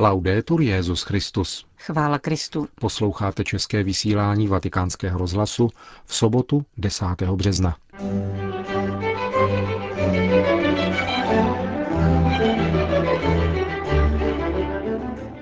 Laudetur Jezus Christus. Chvála Kristu. Posloucháte české vysílání Vatikánského rozhlasu v sobotu 10. března.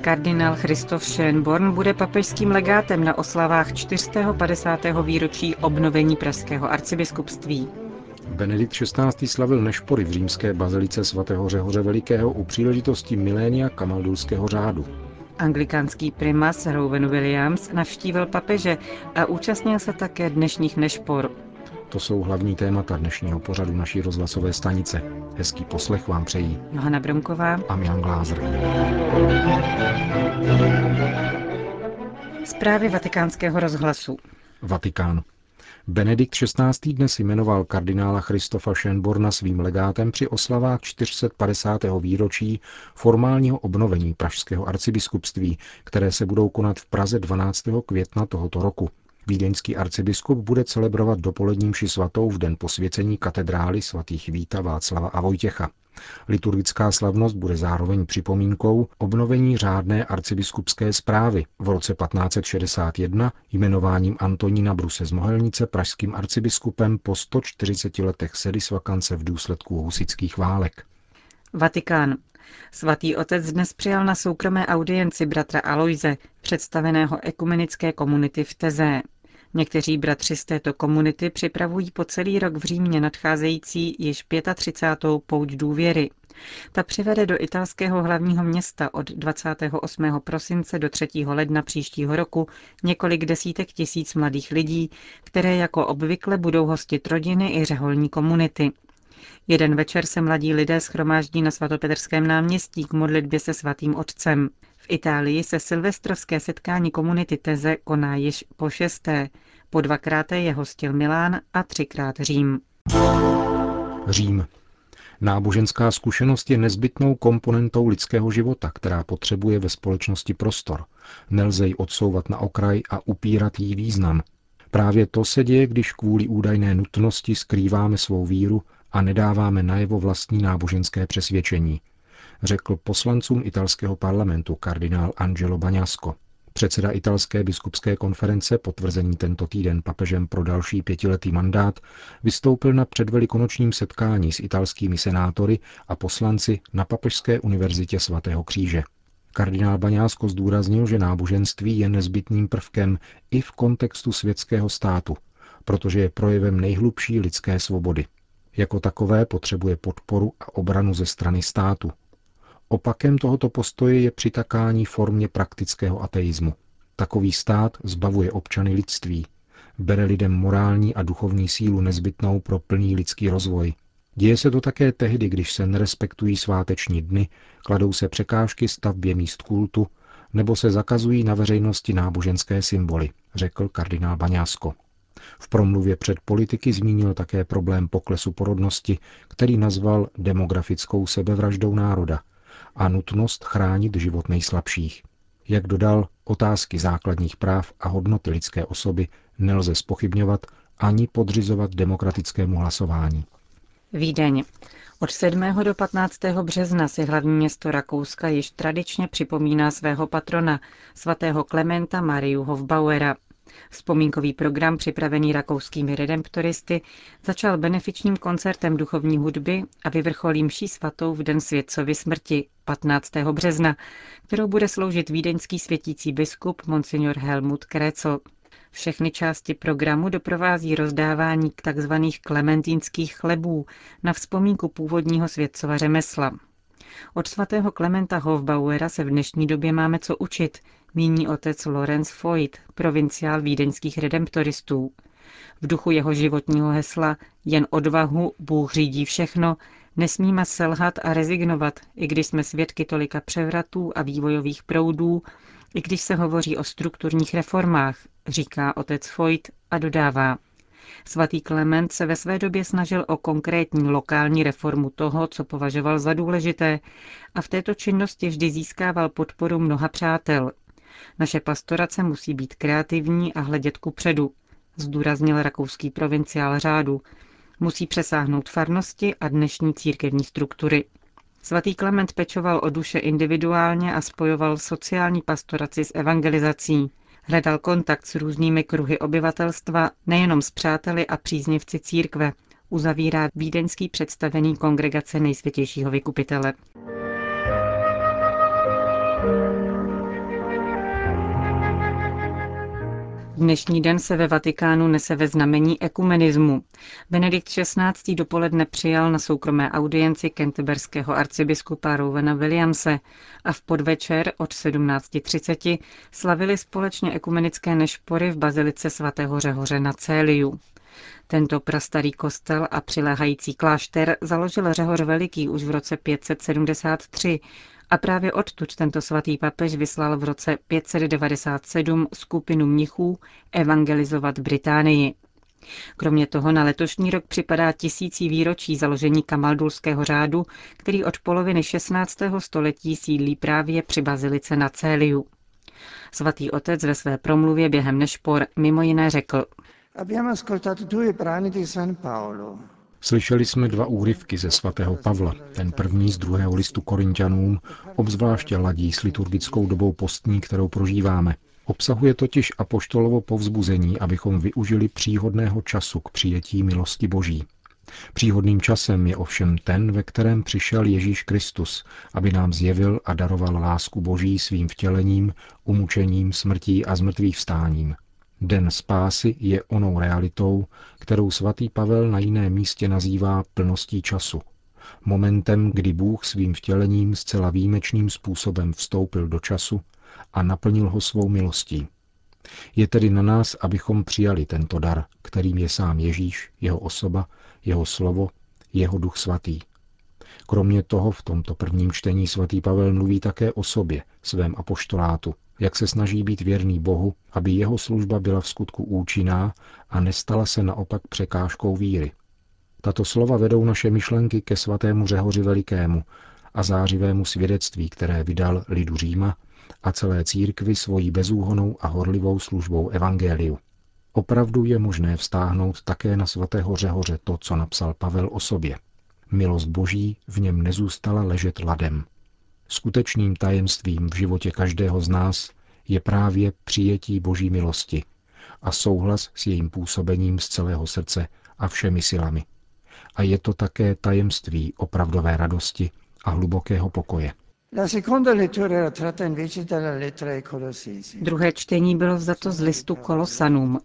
Kardinál Christoph Schönborn bude papežským legátem na oslavách 450. výročí obnovení pražského arcibiskupství. Benedikt XVI. slavil nešpory v římské bazilice svatého Řehoře Velikého u příležitosti milénia kamaldulského řádu. Anglikánský primas Rowan Williams navštívil papeže a účastnil se také dnešních nešpor. To jsou hlavní témata dnešního pořadu naší rozhlasové stanice. Hezký poslech vám přejí Johana Bromková a Jan Glázer. Zprávy vatikánského rozhlasu. Vatikán. Benedikt XVI. dnes jmenoval kardinála Christofa Schönborna svým legátem při oslavách 450. výročí formálního obnovení pražského arcibiskupství, které se budou konat v Praze 12. května tohoto roku. Vídeňský arcibiskup bude celebrovat dopoledním ši svatou v den posvěcení katedrály svatých Víta, Václava a Vojtěcha. Liturgická slavnost bude zároveň připomínkou obnovení řádné arcibiskupské zprávy v roce 1561 jmenováním Antonína Bruse z Mohelnice pražským arcibiskupem po 140 letech sedisvakance v důsledku husických válek. Vatikán. Svatý otec dnes přijal na soukromé audienci bratra Aloise, představeného ekumenické komunity v Tezé. Někteří bratři z této komunity připravují po celý rok v Římě nadcházející již 35. pouť důvěry. Ta přivede do italského hlavního města od 28. prosince do 3. ledna příštího roku několik desítek tisíc mladých lidí, které jako obvykle budou hostit rodiny i řeholní komunity. Jeden večer se mladí lidé schromáždí na svatopetrském náměstí k modlitbě se svatým otcem. Itálii se silvestrovské setkání komunity Teze koná již po šesté. Po dvakrát je hostil Milán a třikrát Řím. Řím. Náboženská zkušenost je nezbytnou komponentou lidského života, která potřebuje ve společnosti prostor. Nelze ji odsouvat na okraj a upírat jí význam. Právě to se děje, když kvůli údajné nutnosti skrýváme svou víru a nedáváme najevo vlastní náboženské přesvědčení, řekl poslancům italského parlamentu kardinál Angelo Baňasko. Předseda italské biskupské konference, potvrzený tento týden papežem pro další pětiletý mandát, vystoupil na předvelikonočním setkání s italskými senátory a poslanci na Papežské univerzitě svatého kříže. Kardinál Baňásko zdůraznil, že náboženství je nezbytným prvkem i v kontextu světského státu, protože je projevem nejhlubší lidské svobody. Jako takové potřebuje podporu a obranu ze strany státu. Opakem tohoto postoje je přitakání formě praktického ateismu. Takový stát zbavuje občany lidství, bere lidem morální a duchovní sílu nezbytnou pro plný lidský rozvoj. Děje se to také tehdy, když se nerespektují sváteční dny, kladou se překážky stavbě míst kultu nebo se zakazují na veřejnosti náboženské symboly, řekl kardinál Baňásko. V promluvě před politiky zmínil také problém poklesu porodnosti, který nazval demografickou sebevraždou národa a nutnost chránit život nejslabších. Jak dodal, otázky základních práv a hodnoty lidské osoby nelze spochybňovat ani podřizovat demokratickému hlasování. Vídeň. Od 7. do 15. března si hlavní město Rakouska již tradičně připomíná svého patrona, svatého Klementa Mariu Hofbauera. Vzpomínkový program připravený rakouskými redemptoristy začal benefičním koncertem duchovní hudby a vyvrcholí mší svatou v den světcovy smrti 15. března, kterou bude sloužit vídeňský světící biskup Monsignor Helmut Krecel. Všechny části programu doprovází rozdávání tzv. klementínských chlebů na vzpomínku původního světcova řemesla. Od svatého Klementa Hofbauera se v dnešní době máme co učit, míní otec Lorenz Foyt, provinciál vídeňských redemptoristů. V duchu jeho životního hesla jen odvahu, Bůh řídí všechno, nesmíme selhat a rezignovat, i když jsme svědky tolika převratů a vývojových proudů, i když se hovoří o strukturních reformách, říká otec Foyt a dodává. Svatý Klement se ve své době snažil o konkrétní lokální reformu toho, co považoval za důležité a v této činnosti vždy získával podporu mnoha přátel. Naše pastorace musí být kreativní a hledět ku předu, zdůraznil rakouský provinciál řádu. Musí přesáhnout farnosti a dnešní církevní struktury. Svatý Klement pečoval o duše individuálně a spojoval sociální pastoraci s evangelizací. Hledal kontakt s různými kruhy obyvatelstva, nejenom s přáteli a příznivci církve, uzavírá vídeňský představený kongregace nejsvětějšího vykupitele. Dnešní den se ve Vatikánu nese ve znamení ekumenismu. Benedikt XVI. dopoledne přijal na soukromé audienci kenteberského arcibiskupa Rowena Williamse a v podvečer od 17.30 slavili společně ekumenické nešpory v bazilice svatého Řehoře na Céliu. Tento prastarý kostel a přiléhající klášter založil Řehoř Veliký už v roce 573 a právě odtud tento svatý papež vyslal v roce 597 skupinu mnichů evangelizovat Británii. Kromě toho na letošní rok připadá tisící výročí založení kamaldulského řádu, který od poloviny 16. století sídlí právě při bazilice na Céliu. Svatý otec ve své promluvě během nešpor mimo jiné řekl, Abbiamo ascoltato due brani di San Paolo, Slyšeli jsme dva úryvky ze svatého Pavla, ten první z druhého listu Korintianům, obzvláště ladí s liturgickou dobou postní, kterou prožíváme. Obsahuje totiž apoštolovo povzbuzení, abychom využili příhodného času k přijetí milosti Boží. Příhodným časem je ovšem ten, ve kterém přišel Ježíš Kristus, aby nám zjevil a daroval lásku Boží svým vtělením, umučením, smrtí a zmrtvých vstáním. Den spásy je onou realitou, kterou svatý Pavel na jiném místě nazývá plností času. Momentem, kdy Bůh svým vtělením zcela výjimečným způsobem vstoupil do času a naplnil ho svou milostí. Je tedy na nás, abychom přijali tento dar, kterým je sám Ježíš, jeho osoba, jeho slovo, jeho duch svatý. Kromě toho v tomto prvním čtení svatý Pavel mluví také o sobě, svém apoštolátu, jak se snaží být věrný Bohu, aby jeho služba byla v skutku účinná a nestala se naopak překážkou víry. Tato slova vedou naše myšlenky ke svatému Řehoři Velikému a zářivému svědectví, které vydal lidu Říma a celé církvi svojí bezúhonou a horlivou službou evangeliu. Opravdu je možné vztáhnout také na svatého Řehoře to, co napsal Pavel o sobě. Milost Boží v něm nezůstala ležet ladem. Skutečným tajemstvím v životě každého z nás je právě přijetí Boží milosti a souhlas s jejím působením z celého srdce a všemi silami. A je to také tajemství opravdové radosti a hlubokého pokoje. Druhé čtení bylo vzato z listu Kolosanům.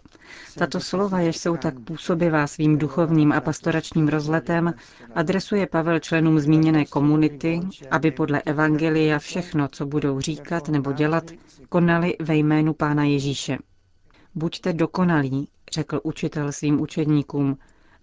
Tato slova, jež jsou tak působivá svým duchovním a pastoračním rozletem, adresuje Pavel členům zmíněné komunity, aby podle Evangelia všechno, co budou říkat nebo dělat, konali ve jménu Pána Ježíše. Buďte dokonalí, řekl učitel svým učedníkům,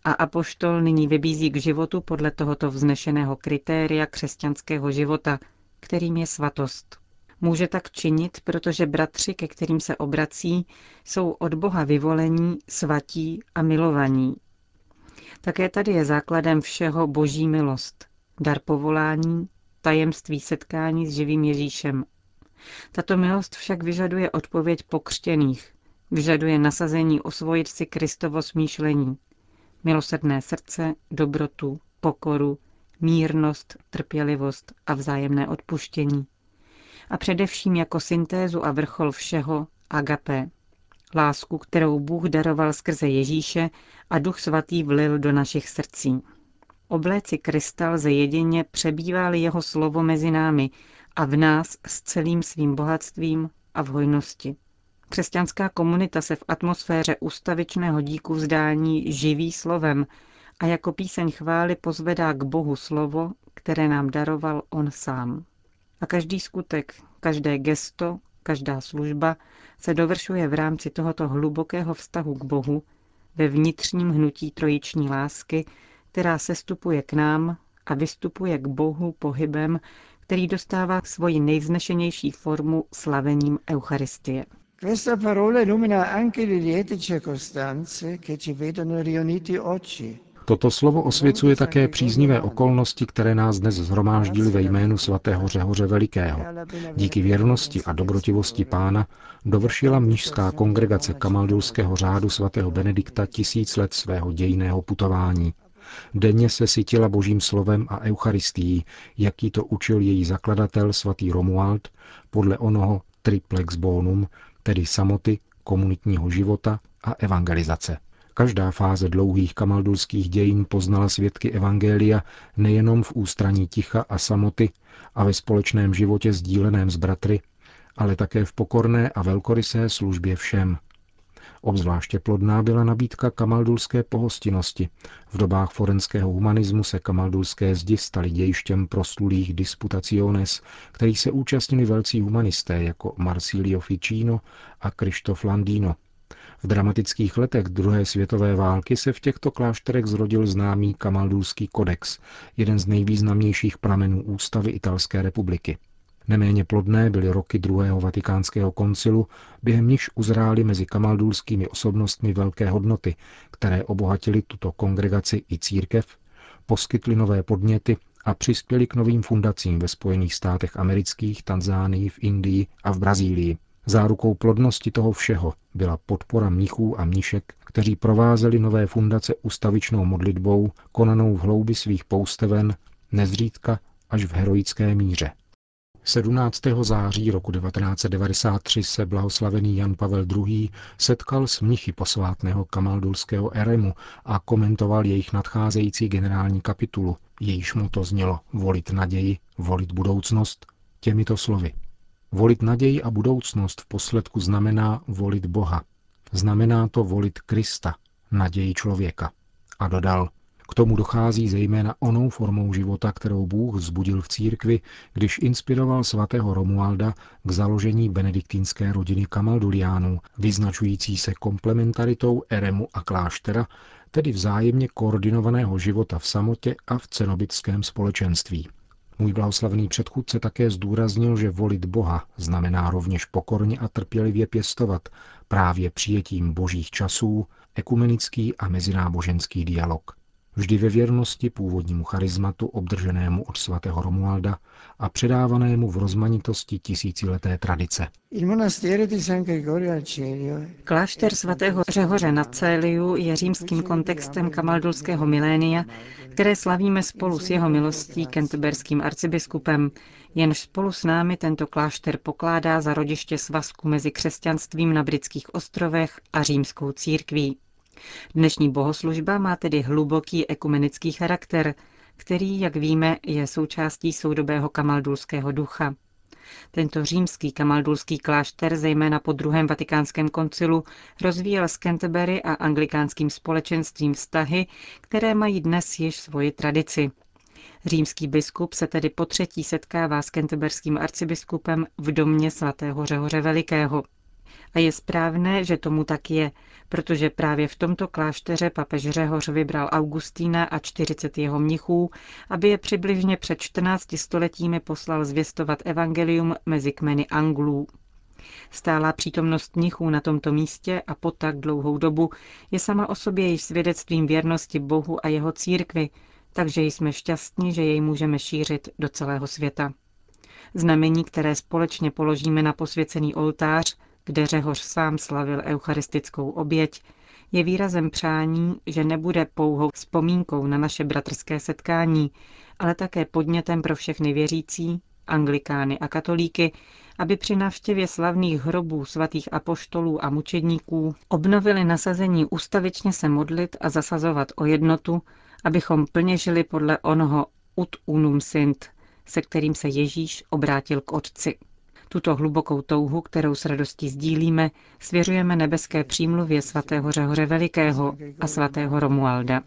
a apoštol nyní vybízí k životu podle tohoto vznešeného kritéria křesťanského života – kterým je svatost. Může tak činit, protože bratři, ke kterým se obrací, jsou od Boha vyvolení, svatí a milovaní. Také tady je základem všeho boží milost, dar povolání, tajemství setkání s živým Ježíšem. Tato milost však vyžaduje odpověď pokřtěných, vyžaduje nasazení osvojit si Kristovo smýšlení, milosrdné srdce, dobrotu, pokoru, mírnost, trpělivost a vzájemné odpuštění. A především jako syntézu a vrchol všeho agapé, lásku, kterou Bůh daroval skrze Ježíše a Duch Svatý vlil do našich srdcí. Obléci Krista lze jedině přebývá jeho slovo mezi námi a v nás s celým svým bohatstvím a v hojnosti. Křesťanská komunita se v atmosféře ustavičného díku vzdání živí slovem, a jako píseň chvály pozvedá k Bohu slovo, které nám daroval On sám. A každý skutek, každé gesto, každá služba se dovršuje v rámci tohoto hlubokého vztahu k Bohu, ve vnitřním hnutí trojiční lásky, která se stupuje k nám a vystupuje k Bohu pohybem, který dostává svoji nejvznešenější formu slavením Eucharistie. Questa parola illumina anche le liete circostanze che ci vedono riuniti oggi. Toto slovo osvěcuje také příznivé okolnosti, které nás dnes zhromáždili ve jménu svatého Řehoře Velikého. Díky věrnosti a dobrotivosti pána dovršila mnižská kongregace Kamaldulského řádu svatého Benedikta tisíc let svého dějného putování. Denně se sytila božím slovem a eucharistií, jaký to učil její zakladatel svatý Romuald podle onoho triplex bonum, tedy samoty, komunitního života a evangelizace. Každá fáze dlouhých kamaldulských dějin poznala svědky Evangelia nejenom v ústraní ticha a samoty a ve společném životě sdíleném s bratry, ale také v pokorné a velkorysé službě všem. Obzvláště plodná byla nabídka kamaldulské pohostinnosti. V dobách forenského humanismu se kamaldulské zdi staly dějištěm proslulých disputaciones, kterých se účastnili velcí humanisté jako Marsilio Ficino a Krištof Landino. V dramatických letech druhé světové války se v těchto klášterech zrodil známý Kamaldulský kodex, jeden z nejvýznamnějších pramenů ústavy Italské republiky. Neméně plodné byly roky druhého vatikánského koncilu, během nichž uzrály mezi kamaldulskými osobnostmi velké hodnoty, které obohatily tuto kongregaci i církev, poskytly nové podněty a přispěli k novým fundacím ve Spojených státech amerických, Tanzánii, v Indii a v Brazílii. Zárukou plodnosti toho všeho byla podpora mnichů a mnišek, kteří provázeli nové fundace ustavičnou modlitbou, konanou v hloubi svých pousteven, nezřídka až v heroické míře. 17. září roku 1993 se blahoslavený Jan Pavel II. setkal s mnichy posvátného kamaldulského eremu a komentoval jejich nadcházející generální kapitulu. Jejíž mu to znělo volit naději, volit budoucnost těmito slovy. Volit naději a budoucnost v posledku znamená volit Boha. Znamená to volit Krista, naději člověka. A dodal, k tomu dochází zejména onou formou života, kterou Bůh vzbudil v církvi, když inspiroval svatého Romualda k založení benediktínské rodiny Kamalduliánů, vyznačující se komplementaritou eremu a kláštera, tedy vzájemně koordinovaného života v samotě a v cenobitském společenství. Můj blahoslavený předchůdce také zdůraznil, že volit Boha znamená rovněž pokorně a trpělivě pěstovat právě přijetím božích časů ekumenický a mezináboženský dialog vždy ve věrnosti původnímu charizmatu obdrženému od svatého Romualda a předávanému v rozmanitosti tisícileté tradice. Klášter svatého Řehoře na Céliu je římským kontextem kamaldulského milénia, které slavíme spolu s jeho milostí kentberským arcibiskupem, jenž spolu s námi tento klášter pokládá za rodiště svazku mezi křesťanstvím na britských ostrovech a římskou církví. Dnešní bohoslužba má tedy hluboký ekumenický charakter, který, jak víme, je součástí soudobého kamaldulského ducha. Tento římský kamaldulský klášter, zejména po druhém vatikánském koncilu, rozvíjel s Canterbury a anglikánským společenstvím vztahy, které mají dnes již svoji tradici. Římský biskup se tedy po třetí setkává s kenteberským arcibiskupem v domě svatého Řehoře Velikého. A je správné, že tomu tak je, protože právě v tomto klášteře papež Řehoř vybral Augustína a 40 jeho mnichů, aby je přibližně před 14 stoletími poslal zvěstovat evangelium mezi kmeny Anglů. Stálá přítomnost mnichů na tomto místě a po tak dlouhou dobu je sama o sobě již svědectvím věrnosti Bohu a jeho církvi, takže jsme šťastní, že jej můžeme šířit do celého světa. Znamení, které společně položíme na posvěcený oltář, kde Řehoř sám slavil eucharistickou oběť, je výrazem přání, že nebude pouhou vzpomínkou na naše bratrské setkání, ale také podnětem pro všechny věřící, anglikány a katolíky, aby při návštěvě slavných hrobů svatých apoštolů a mučedníků obnovili nasazení ustavičně se modlit a zasazovat o jednotu, abychom plně žili podle onoho ut unum sint, se kterým se Ježíš obrátil k Otci. Tuto hlubokou touhu, kterou s radostí sdílíme, svěřujeme nebeské přímluvě svatého Řehoře Velikého a svatého Romualda.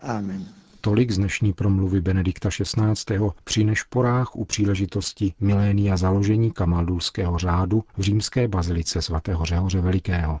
Amen. Tolik z dnešní promluvy Benedikta XVI. při nešporách u příležitosti milénia založení kamaldulského řádu v římské bazilice svatého Řehoře Velikého.